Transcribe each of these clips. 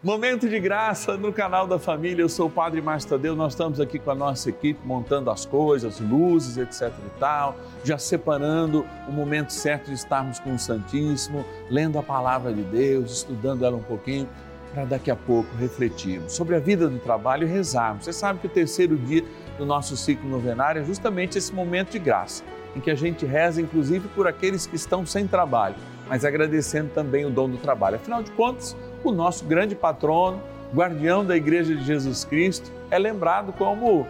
Momento de graça no canal da família. Eu sou o Padre Márcio Tadeu. Nós estamos aqui com a nossa equipe montando as coisas, luzes, etc e tal, já separando o momento certo de estarmos com o Santíssimo, lendo a palavra de Deus, estudando ela um pouquinho, para daqui a pouco refletirmos sobre a vida do trabalho e rezarmos. Você sabe que o terceiro dia do nosso ciclo novenário é justamente esse momento de graça, em que a gente reza, inclusive, por aqueles que estão sem trabalho, mas agradecendo também o dom do trabalho. Afinal de contas, o nosso grande patrono, guardião da Igreja de Jesus Cristo, é lembrado como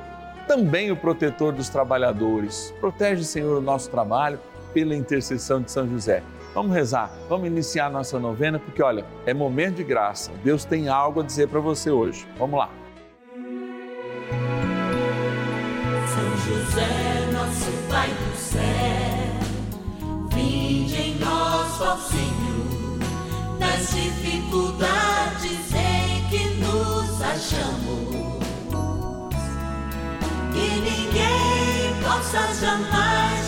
também o protetor dos trabalhadores. Protege, Senhor, o nosso trabalho pela intercessão de São José. Vamos rezar, vamos iniciar nossa novena, porque olha, é momento de graça. Deus tem algo a dizer para você hoje. Vamos lá. São José, nosso Pai do céu, vinde em nós, ó Senhor, dificuldades em que nos achamos. Que ninguém possa jamais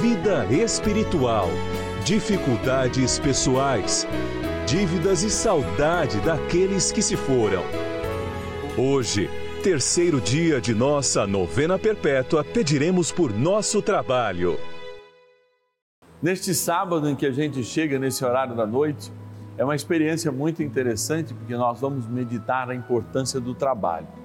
vida espiritual, dificuldades pessoais, dívidas e saudade daqueles que se foram. Hoje, terceiro dia de nossa novena perpétua, pediremos por nosso trabalho. Neste sábado em que a gente chega nesse horário da noite, é uma experiência muito interessante porque nós vamos meditar a importância do trabalho.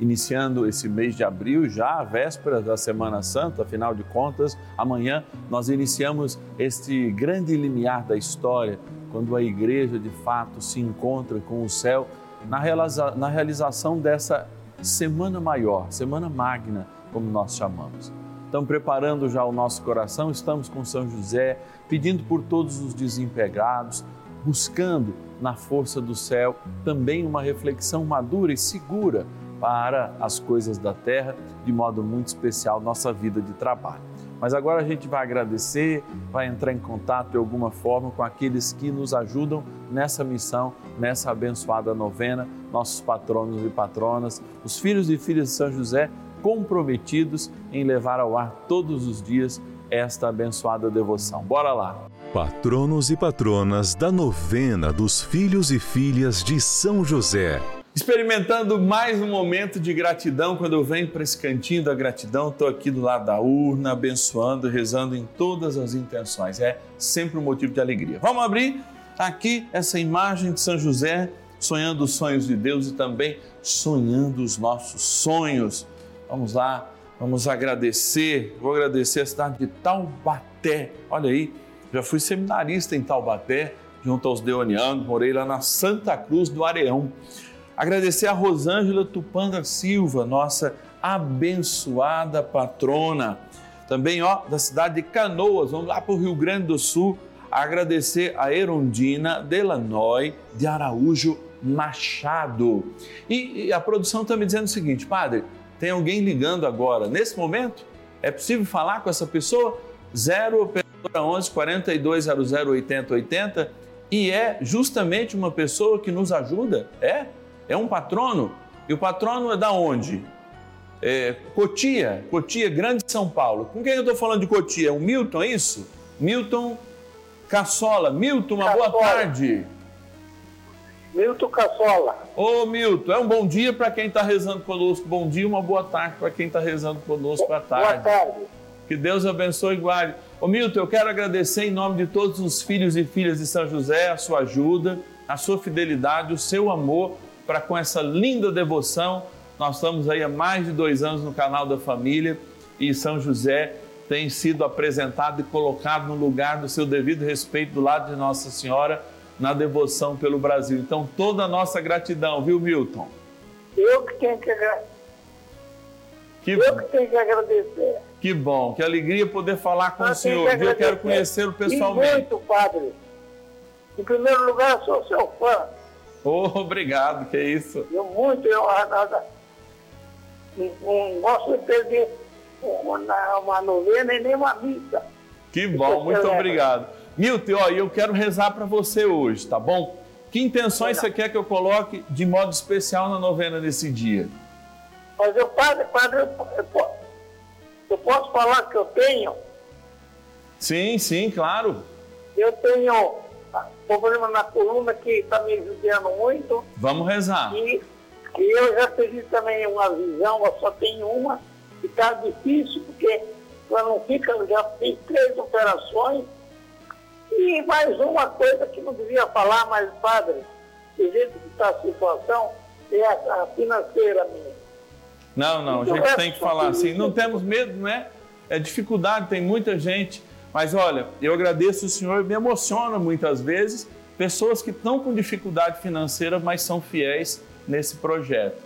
Iniciando esse mês de abril, já a véspera da Semana Santa, afinal de contas, amanhã nós iniciamos este grande limiar da história, quando a igreja de fato se encontra com o céu na, realiza na realização dessa Semana Maior, Semana Magna, como nós chamamos. Então, preparando já o nosso coração, estamos com São José, pedindo por todos os desempregados, buscando na força do céu também uma reflexão madura e segura para as coisas da terra, de modo muito especial nossa vida de trabalho. Mas agora a gente vai agradecer, vai entrar em contato de alguma forma com aqueles que nos ajudam nessa missão, nessa abençoada novena, nossos patronos e patronas, os filhos e filhas de São José comprometidos em levar ao ar todos os dias esta abençoada devoção. Bora lá! Patronos e patronas da novena dos filhos e filhas de São José. Experimentando mais um momento de gratidão, quando eu venho para esse cantinho da gratidão, estou aqui do lado da urna, abençoando, rezando em todas as intenções. É sempre um motivo de alegria. Vamos abrir aqui essa imagem de São José, sonhando os sonhos de Deus e também sonhando os nossos sonhos. Vamos lá, vamos agradecer. Vou agradecer a cidade de Taubaté. Olha aí, já fui seminarista em Taubaté, junto aos Deonianos, morei lá na Santa Cruz do Areão. Agradecer a Rosângela Tupanda Silva, nossa abençoada patrona. Também, ó, da cidade de Canoas, vamos lá para o Rio Grande do Sul. Agradecer a Erundina Delanoy de Araújo Machado. E, e a produção está me dizendo o seguinte, padre, tem alguém ligando agora. Nesse momento, é possível falar com essa pessoa? 0 operadora 11 4200 8080 e é justamente uma pessoa que nos ajuda, é? É um patrono. E o patrono é da onde? É, Cotia, Cotia, Grande São Paulo. Com quem eu estou falando de Cotia? O Milton, é isso? Milton Cassola. Milton, uma Cassola. boa tarde. Milton Cassola. Ô Milton, é um bom dia para quem está rezando conosco. Bom dia, uma boa tarde para quem está rezando conosco à tarde. Boa tarde. Que Deus abençoe e guarde. Ô Milton, eu quero agradecer em nome de todos os filhos e filhas de São José a sua ajuda. a sua fidelidade, o seu amor para com essa linda devoção. Nós estamos aí há mais de dois anos no canal da família e São José tem sido apresentado e colocado no lugar do seu devido respeito do lado de Nossa Senhora na devoção pelo Brasil. Então, toda a nossa gratidão, viu, Milton? Eu que tenho que, agra- Que, eu que tenho que agradecer. que bom, que alegria poder falar com Eu o senhor. que? Eu quero agradecer. conhecê-lo E pessoalmente. muito, padre. Em primeiro lugar, sou seu fã. Oh, obrigado, que é isso. Eu muito, eu não, gosto de perder uma, uma novena e nem uma missa. Que bom, muito Celebra. obrigado. Milton, ó, eu quero rezar para você hoje, tá bom? Que intenções você quer que eu coloque de modo especial na novena nesse dia? Mas eu, padre, padre, eu, eu eu posso falar que eu tenho? Sim, sim, claro. Eu tenho problema na coluna que está me judiando muito. Vamos rezar. E, e eu já pedi também uma visão, eu só tenho uma, e está difícil, porque ela não fica, eu já fiz três operações. E mais uma coisa que não devia falar, mas, padre, do jeito que está a situação, é a, a financeira minha. Não, não, a Então, gente é tem que falar assim. Não temos medo, né? É dificuldade, tem muita gente. Mas olha, eu agradeço o Senhor, me emociona muitas vezes pessoas que estão com dificuldade financeira, mas são fiéis nesse projeto.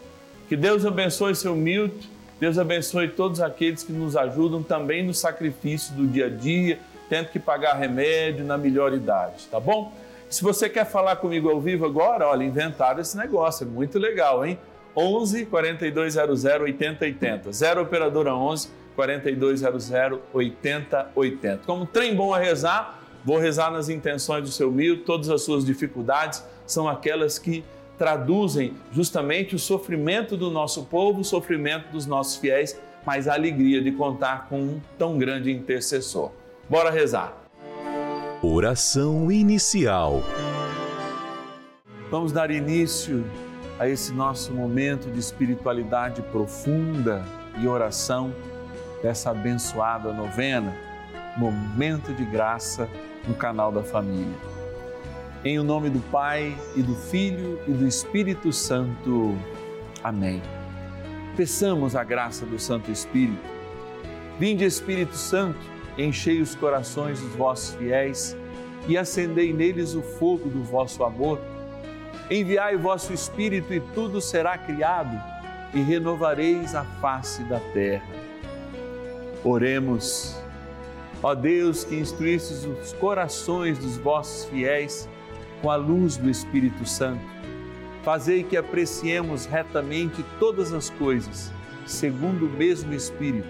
Que Deus abençoe seu Milton, Deus abençoe todos aqueles que nos ajudam também no sacrifício do dia a dia, tendo que pagar remédio na melhor idade, tá bom? Se você quer falar comigo ao vivo agora, olha, inventaram esse negócio, é muito legal, hein? 11 4200 8080. 0 operadora 11 4200 8080. Como trem bom a rezar, vou rezar nas intenções do seu Milton, todas as suas dificuldades são aquelas que traduzem justamente o sofrimento do nosso povo, o sofrimento dos nossos fiéis, mas a alegria de contar com um tão grande intercessor. Bora rezar. Oração inicial. Vamos dar início a esse nosso momento de espiritualidade profunda e oração dessa abençoada novena, Momento de Graça no canal da família. Em o nome do Pai e do Filho e do Espírito Santo. Amém. Peçamos a graça do Santo Espírito. Vinde, Espírito Santo, enchei os corações dos vossos fiéis e acendei neles o fogo do vosso amor. Enviai o vosso Espírito e tudo será criado e renovareis a face da terra. Oremos. Ó Deus, que instruístes os corações dos vossos fiéis com a luz do Espírito Santo, fazei que apreciemos retamente todas as coisas, segundo o mesmo Espírito,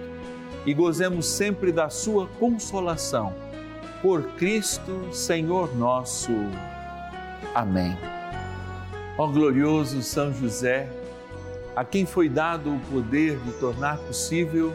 e gozemos sempre da sua consolação. Por Cristo, Senhor nosso. Amém. Ó glorioso São José, a quem foi dado o poder de tornar possível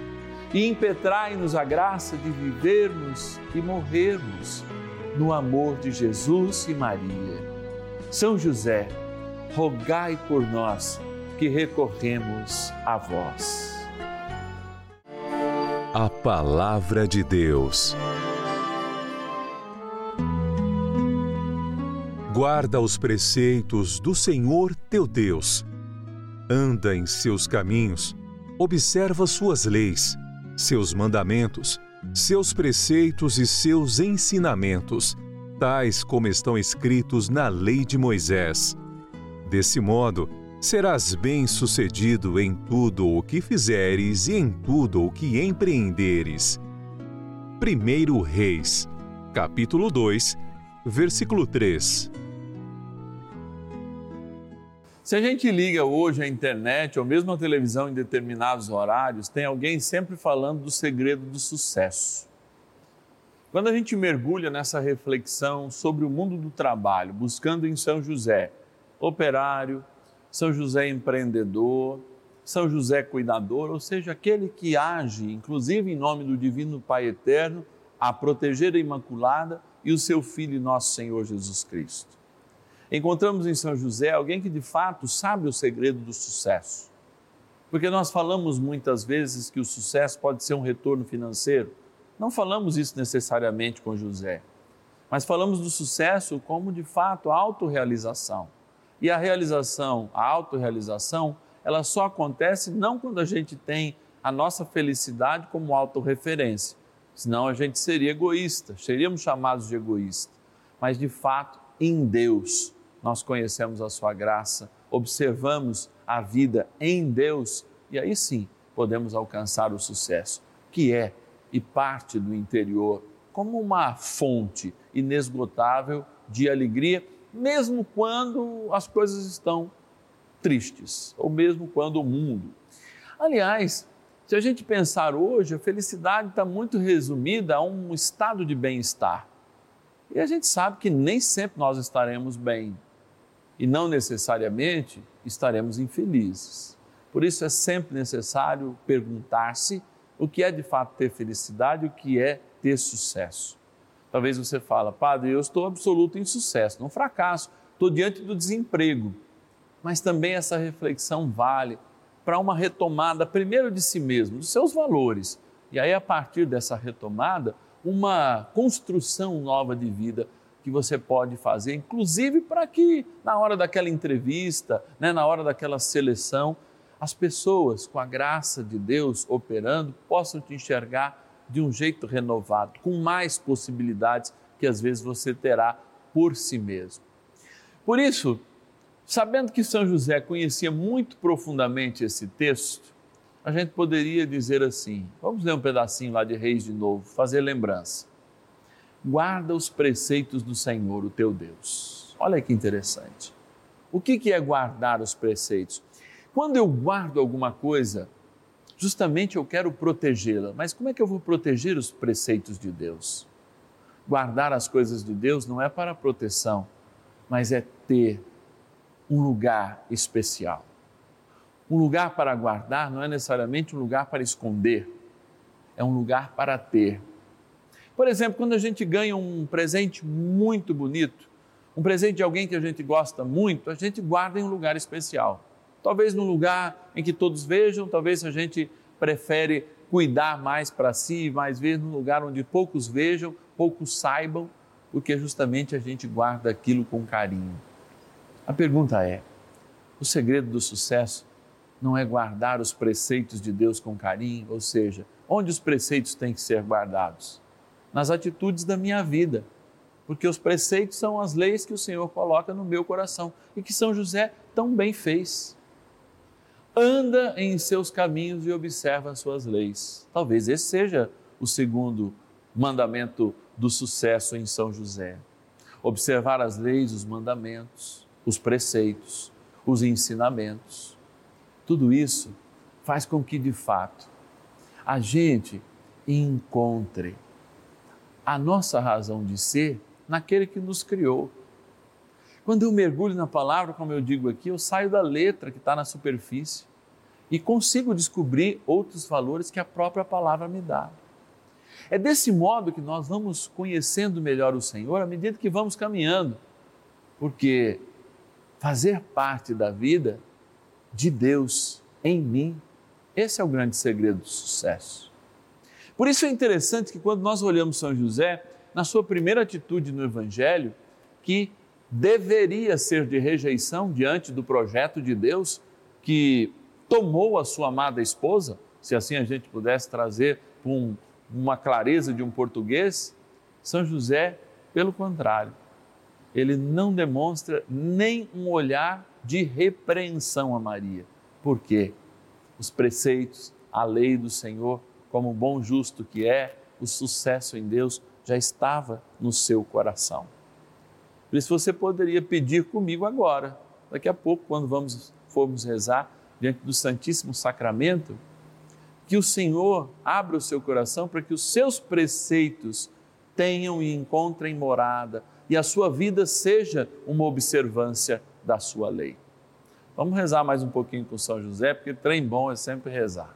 e impetrai-nos a graça de vivermos e morrermos no amor de Jesus e Maria. São José, rogai por nós que recorremos a vós. A Palavra de Deus. Guarda os preceitos do Senhor teu Deus. Anda em seus caminhos, observa suas leis seus mandamentos, seus preceitos e seus ensinamentos, tais como estão escritos na lei de Moisés. Desse modo, serás bem-sucedido em tudo o que fizeres e em tudo o que empreenderes. 1 Reis, capítulo 2, versículo 3. Se a gente liga hoje a internet ou mesmo a televisão em determinados horários, tem alguém sempre falando do segredo do sucesso. Quando a gente mergulha nessa reflexão sobre o mundo do trabalho, buscando em São José, operário, São José empreendedor, São José cuidador, ou seja, aquele que age, inclusive em nome do Divino Pai Eterno, a proteger a Imaculada e o seu Filho nosso Senhor Jesus Cristo. Encontramos em São José alguém que de fato sabe o segredo do sucesso. Porque nós falamos muitas vezes que o sucesso pode ser um retorno financeiro. Não falamos isso necessariamente com José, mas falamos do sucesso como de fato autorrealização. E a realização, a autorrealização, ela só acontece não quando a gente tem a nossa felicidade como autorreferência, senão a gente seria egoísta, seríamos chamados de egoísta. Mas de fato, em Deus, nós conhecemos a Sua graça, observamos a vida em Deus e aí sim podemos alcançar o sucesso, que é e parte do interior como uma fonte inesgotável de alegria, mesmo quando as coisas estão tristes, ou mesmo quando o mundo. Aliás, se a gente pensar hoje, a felicidade está muito resumida a um estado de bem-estar. E a gente sabe que nem sempre nós estaremos bem e não necessariamente estaremos infelizes. Por isso é sempre necessário perguntar-se o que é de fato ter felicidade, o que é ter sucesso. Talvez você fale, padre, eu estou absoluto em sucesso, não fracasso, estou diante do desemprego. Mas também essa reflexão vale para uma retomada, primeiro de si mesmo, dos seus valores. E aí, a partir dessa retomada, uma construção nova de vida que você pode fazer, inclusive para que na hora daquela entrevista, né, na hora daquela seleção, as pessoas, com a graça de Deus operando, possam te enxergar de um jeito renovado, com mais possibilidades que às vezes você terá por si mesmo. Por isso, sabendo que São José conhecia muito profundamente esse texto, a gente poderia dizer assim: vamos ler um pedacinho lá de Reis de novo, fazer lembrança guarda os preceitos do Senhor, o teu Deus. Olha que interessante. O que é guardar os preceitos? Quando eu guardo alguma coisa, justamente eu quero protegê-la, mas como é que eu vou proteger os preceitos de Deus? Guardar as coisas de Deus não é para proteção, mas é ter um lugar especial. Um lugar para guardar não é necessariamente um lugar para esconder, é um lugar para ter por exemplo, quando a gente ganha um presente muito bonito, um presente de alguém que a gente gosta muito, a gente guarda em um lugar especial. Talvez num lugar em que todos vejam, talvez a gente prefere cuidar mais para si, mais vezes num lugar onde poucos vejam, poucos saibam, porque justamente a gente guarda aquilo com carinho. A pergunta é: o segredo do sucesso não é guardar os preceitos de Deus com carinho, ou seja, onde os preceitos têm que ser guardados? Nas atitudes da minha vida, porque os preceitos são as leis que o Senhor coloca no meu coração e que São José tão bem fez. Anda em seus caminhos e observa as suas leis. Talvez esse seja o segundo mandamento do sucesso em São José. Observar as leis, os mandamentos, os preceitos, os ensinamentos. Tudo isso faz com que, de fato, a gente encontre a nossa razão de ser naquele que nos criou. Quando eu mergulho na palavra, como eu digo aqui, eu saio da letra que está na superfície e consigo descobrir outros valores que a própria palavra me dá. É desse modo que nós vamos conhecendo melhor o Senhor à medida que vamos caminhando, porque fazer parte da vida de Deus em mim, esse é o grande segredo do sucesso. Por isso é interessante que quando nós olhamos São José, na sua primeira atitude no Evangelho, que deveria ser de rejeição diante do projeto de Deus, que tomou a sua amada esposa, se assim a gente pudesse trazer um, uma clareza de um português, São José, pelo contrário, ele não demonstra nem um olhar de repreensão a Maria. Por quê? Os preceitos, a lei do Senhor, como bom justo que é, o sucesso em Deus já estava no seu coração. Por isso você poderia pedir comigo agora, daqui a pouco, quando vamos formos rezar diante do Santíssimo Sacramento, que o Senhor abra o seu coração para que os seus preceitos tenham e encontrem morada e a sua vida seja uma observância da sua lei. Vamos rezar mais um pouquinho com São José, porque trem bom é sempre rezar.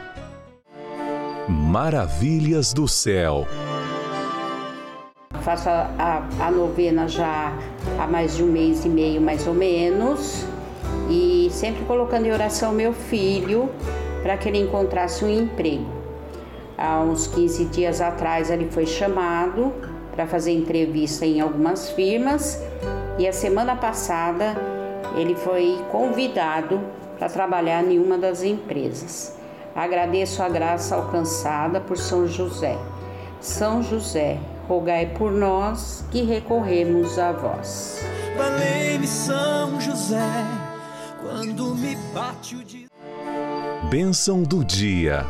Maravilhas do céu. Faço a, a, a, novena já há mais de um mês e meio, mais ou menos, e sempre colocando em oração meu filho para que ele encontrasse um emprego. Há uns 15 dias atrás ele foi chamado para fazer entrevista em algumas firmas e a semana passada ele foi convidado para trabalhar em uma das empresas. Agradeço a graça alcançada por São José. São José, rogai por nós que recorremos a vós. Valei-me São José, quando me bate o dia. Bênção do dia.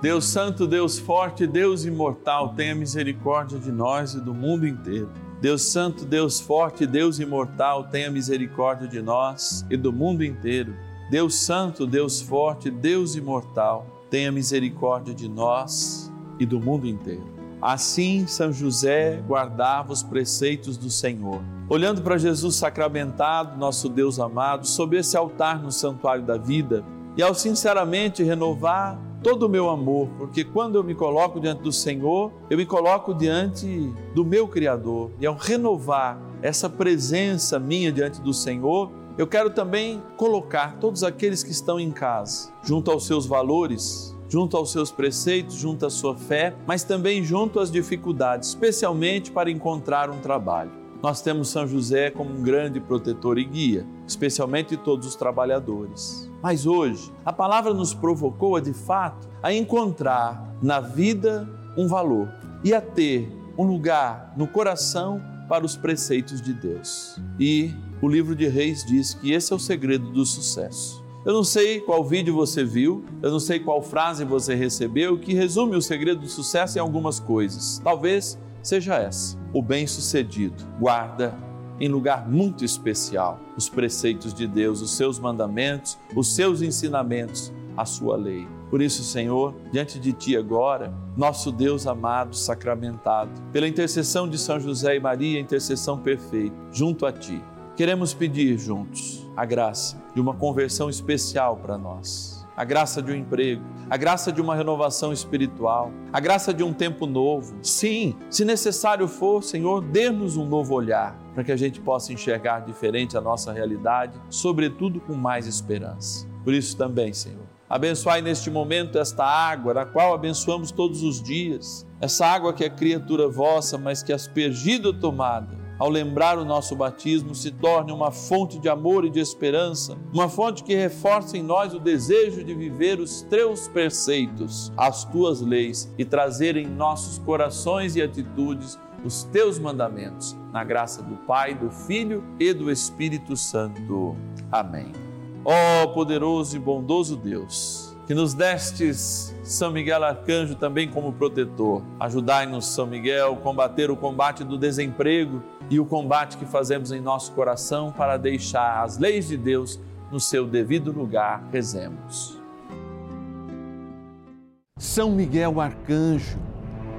Deus Santo, Deus Forte, Deus Imortal, tenha misericórdia de nós e do mundo inteiro. Deus Santo, Deus Forte, Deus Imortal, tenha misericórdia de nós e do mundo inteiro. Deus Santo, Deus Forte, Deus Imortal, tenha misericórdia de nós e do mundo inteiro. Assim, São José guardava os preceitos do Senhor. Olhando para Jesus sacramentado, nosso Deus amado, sob esse altar no santuário da vida, e ao sinceramente renovar todo o meu amor, porque quando eu me coloco diante do Senhor, eu me coloco diante do meu Criador. E ao renovar essa presença minha diante do Senhor, eu quero também colocar todos aqueles que estão em casa, junto aos seus valores, junto aos seus preceitos, junto à sua fé, mas também junto às dificuldades, especialmente para encontrar um trabalho. Nós temos São José como um grande protetor e guia, especialmente de todos os trabalhadores. Mas hoje, a palavra nos provocou, de fato, a encontrar na vida um valor e a ter um lugar no coração para os preceitos de Deus. E o livro de Reis diz que esse é o segredo do sucesso. Eu não sei qual vídeo você viu, eu não sei qual frase você recebeu que resume o segredo do sucesso em algumas coisas. Talvez seja essa: o bem-sucedido guarda em lugar muito especial os preceitos de Deus, os seus mandamentos, os seus ensinamentos, a sua lei. Por isso, Senhor, diante de Ti agora, nosso Deus amado, sacramentado, pela intercessão de São José e Maria, intercessão perfeita, junto a Ti, queremos pedir juntos a graça de uma conversão especial para nós a graça de um emprego, a graça de uma renovação espiritual, a graça de um tempo novo. Sim, se necessário for, Senhor, dê-nos um novo olhar para que a gente possa enxergar diferente a nossa realidade, sobretudo com mais esperança. Por isso também, Senhor, abençoai neste momento esta água, na qual abençoamos todos os dias, essa água que é criatura vossa, mas que aspergida tomada ao lembrar o nosso batismo, se torne uma fonte de amor e de esperança, uma fonte que reforce em nós o desejo de viver os teus preceitos, as tuas leis e trazer em nossos corações e atitudes os teus mandamentos, na graça do Pai, do Filho e do Espírito Santo. Amém. Ó oh, poderoso e bondoso Deus, que nos destes São Miguel Arcanjo também como protetor, ajudai-nos, São Miguel, combater o combate do desemprego e o combate que fazemos em nosso coração para deixar as leis de Deus no seu devido lugar. Rezemos. São Miguel Arcanjo,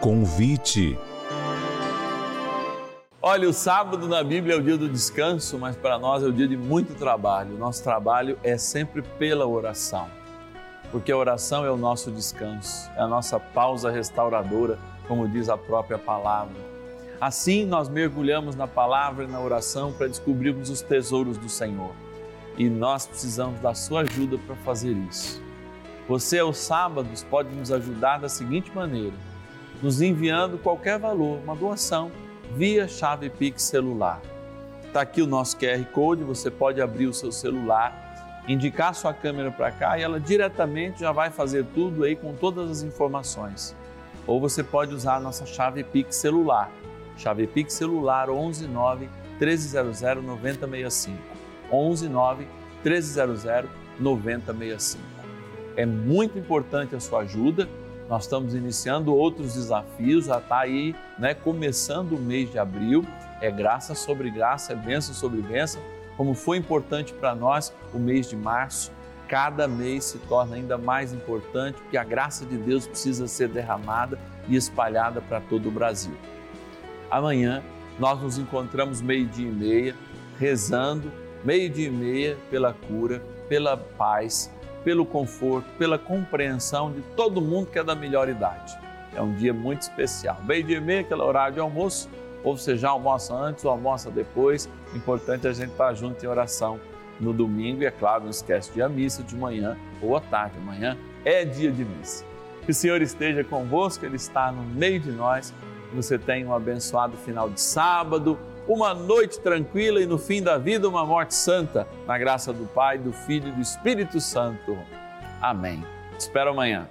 Convite. Olha, o sábado na Bíblia é o dia do descanso, mas para nós é o dia de muito trabalho. Nosso trabalho é sempre pela oração, porque a oração é o nosso descanso, é a nossa pausa restauradora como diz a própria palavra. Assim, nós mergulhamos na palavra e na oração para descobrirmos os tesouros do Senhor. E nós precisamos da sua ajuda para fazer isso. Você, aos sábados, pode nos ajudar da seguinte maneira: nos enviando qualquer valor, uma doação, via chave Pix celular. Está aqui o nosso QR Code, você pode abrir o seu celular, indicar sua câmera para cá e ela diretamente já vai fazer tudo aí com todas as informações ou você pode usar a nossa chave Pix celular. Chave Pix celular 11 9 1300 9065. 11 9 1300 9065. É muito importante a sua ajuda. Nós estamos iniciando outros desafios, já está aí, né, começando o mês de abril. É graça sobre graça, é bênção sobre bênção. Como foi importante para nós o mês de março, cada mês se torna ainda mais importante, porque a graça de Deus precisa ser derramada e espalhada para todo o Brasil. Amanhã nós nos encontramos meio-dia e meia, rezando, meio-dia e meia pela cura, pela paz, pelo conforto, pela compreensão de todo mundo que é da melhor idade. É um dia muito especial. Meio-dia e meia, aquele horário de almoço, ou você já almoça antes ou almoça depois. Importante a gente estar junto em oração no domingo e, é claro, não esquece de à missa de manhã ou à tarde. Amanhã é dia de missa. Que o Senhor esteja convosco, Ele está no meio de nós. Que você tenha um abençoado final de sábado, uma noite tranquila e no fim da vida uma morte santa, na graça do Pai, do Filho e do Espírito Santo. Amém. Te espero amanhã.